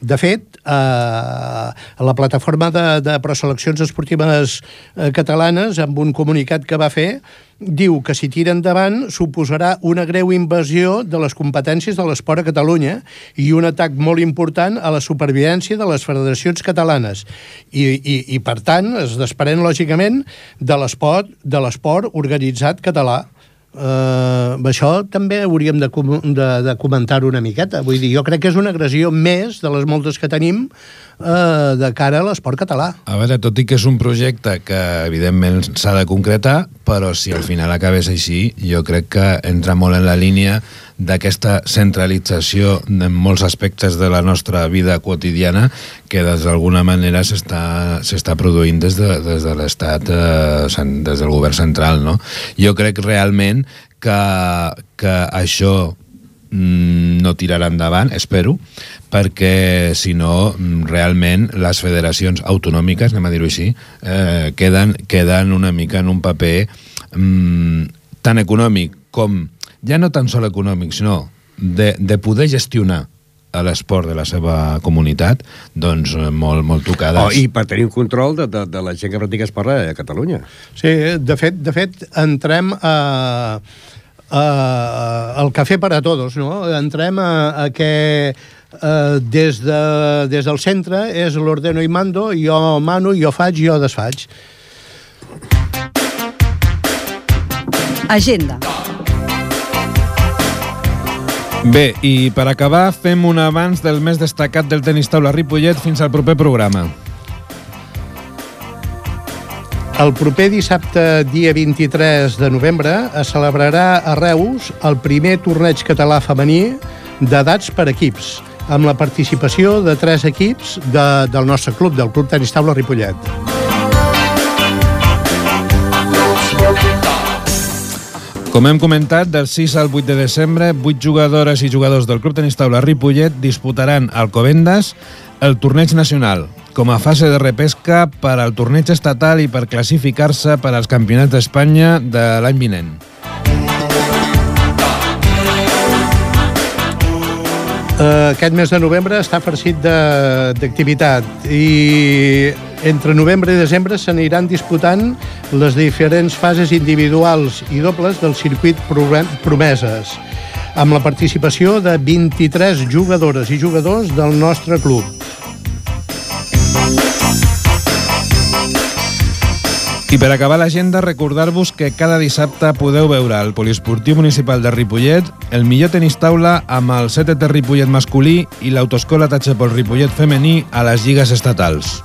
De fet, eh, la plataforma de, de preseleccions esportives eh, catalanes, amb un comunicat que va fer, diu que si tira endavant suposarà una greu invasió de les competències de l'esport a Catalunya i un atac molt important a la supervivència de les federacions catalanes. I, i, i per tant, es desprèn, lògicament, de l'esport de l'esport organitzat català. Uh, això també hauríem de, com de, de comentar una miqueta. Vull dir, jo crec que és una agressió més de les moltes que tenim uh, de cara a l'esport català. A veure, tot i que és un projecte que evidentment s'ha de concretar, però si al final acabés així, jo crec que entra molt en la línia d'aquesta centralització en molts aspectes de la nostra vida quotidiana que d'alguna manera s'està produint des de, des de l'Estat, eh, des del govern central. No? Jo crec realment que, que això no tirarà endavant, espero, perquè si no, mm, realment les federacions autonòmiques, anem a dir-ho així, eh, queden, queden una mica en un paper mm, tan econòmic com, ja no tan sol econòmic, sinó de, de poder gestionar a l'esport de la seva comunitat, doncs eh, molt, molt tocades. Oh, I per tenir un control de, de, de la gent que practica esport a Catalunya. Sí, de fet, de fet entrem a, a, al cafè per a tots, no? Entrem a, a que eh, des, de, des del centre és l'ordeno i mando, jo mano, jo faig, jo desfaig. Agenda. Bé, i per acabar, fem un abans del més destacat del tenis taula Ripollet fins al proper programa. El proper dissabte, dia 23 de novembre, es celebrarà a Reus el primer torneig català femení d'edats per equips, amb la participació de tres equips de, del nostre club, del Club Tenis Taula Ripollet. Com hem comentat, del 6 al 8 de desembre, 8 jugadores i jugadors del Club Tenis Taula Ripollet disputaran al Covendas el torneig nacional, com a fase de repesca per al torneig estatal i per classificar-se per als campionats d'Espanya de l'any vinent. Eh, Aquest mes de novembre està farcit d'activitat i entre novembre i desembre s'aniran disputant les diferents fases individuals i dobles del circuit Prome- Promeses amb la participació de 23 jugadores i jugadors del nostre club. I per acabar l'agenda, recordar-vos que cada dissabte podeu veure al Poliesportiu Municipal de Ripollet el millor tenis taula amb el CTT Ripollet masculí i l'Autoescola Tachepol Ripollet femení a les lligues estatals.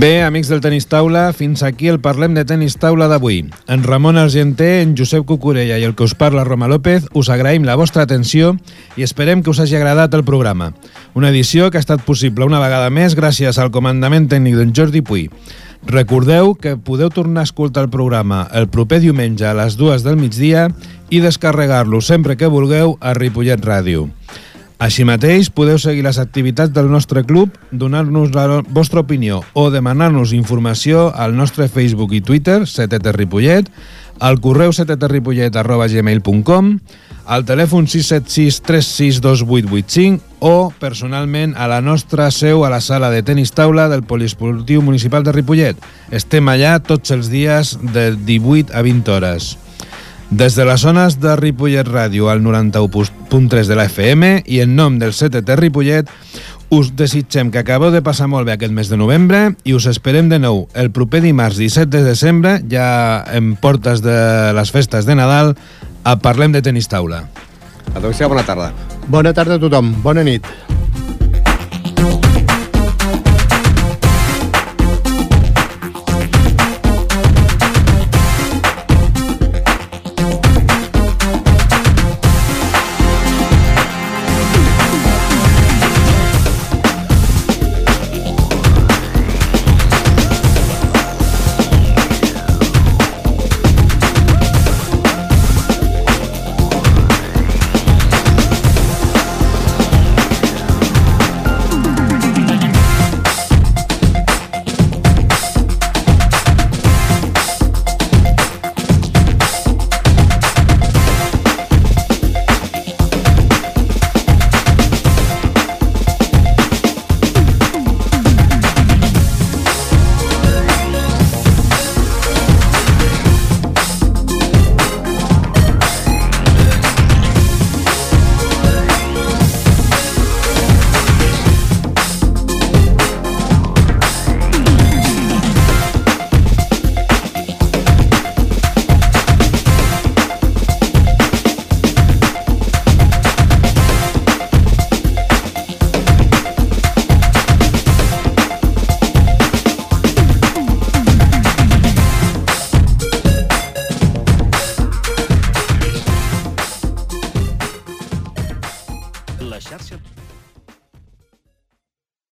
Bé, amics del Tenis Taula, fins aquí el Parlem de Tenis Taula d'avui. En Ramon Argenter, en Josep Cucurella i el que us parla Roma López, us agraïm la vostra atenció i esperem que us hagi agradat el programa. Una edició que ha estat possible una vegada més gràcies al comandament tècnic d'en Jordi Puy. Recordeu que podeu tornar a escoltar el programa el proper diumenge a les dues del migdia i descarregar-lo sempre que vulgueu a Ripollet Ràdio. Així mateix, podeu seguir les activitats del nostre club, donar-nos la vostra opinió o demanar-nos informació al nostre Facebook i Twitter, CTT Ripollet, al correu cttripollet.gmail.com, al telèfon 676 362885 o personalment a la nostra seu a la sala de tenis taula del Poliesportiu Municipal de Ripollet. Estem allà tots els dies de 18 a 20 hores. Des de les zones de Ripollet Ràdio al 91.3 de la FM i en nom del CTT Ripollet us desitgem que acabeu de passar molt bé aquest mes de novembre i us esperem de nou el proper dimarts 17 de desembre, ja en portes de les festes de Nadal, a Parlem de Tenis Taula. Adéu-siau, bona tarda. Bona tarda a tothom. Bona nit.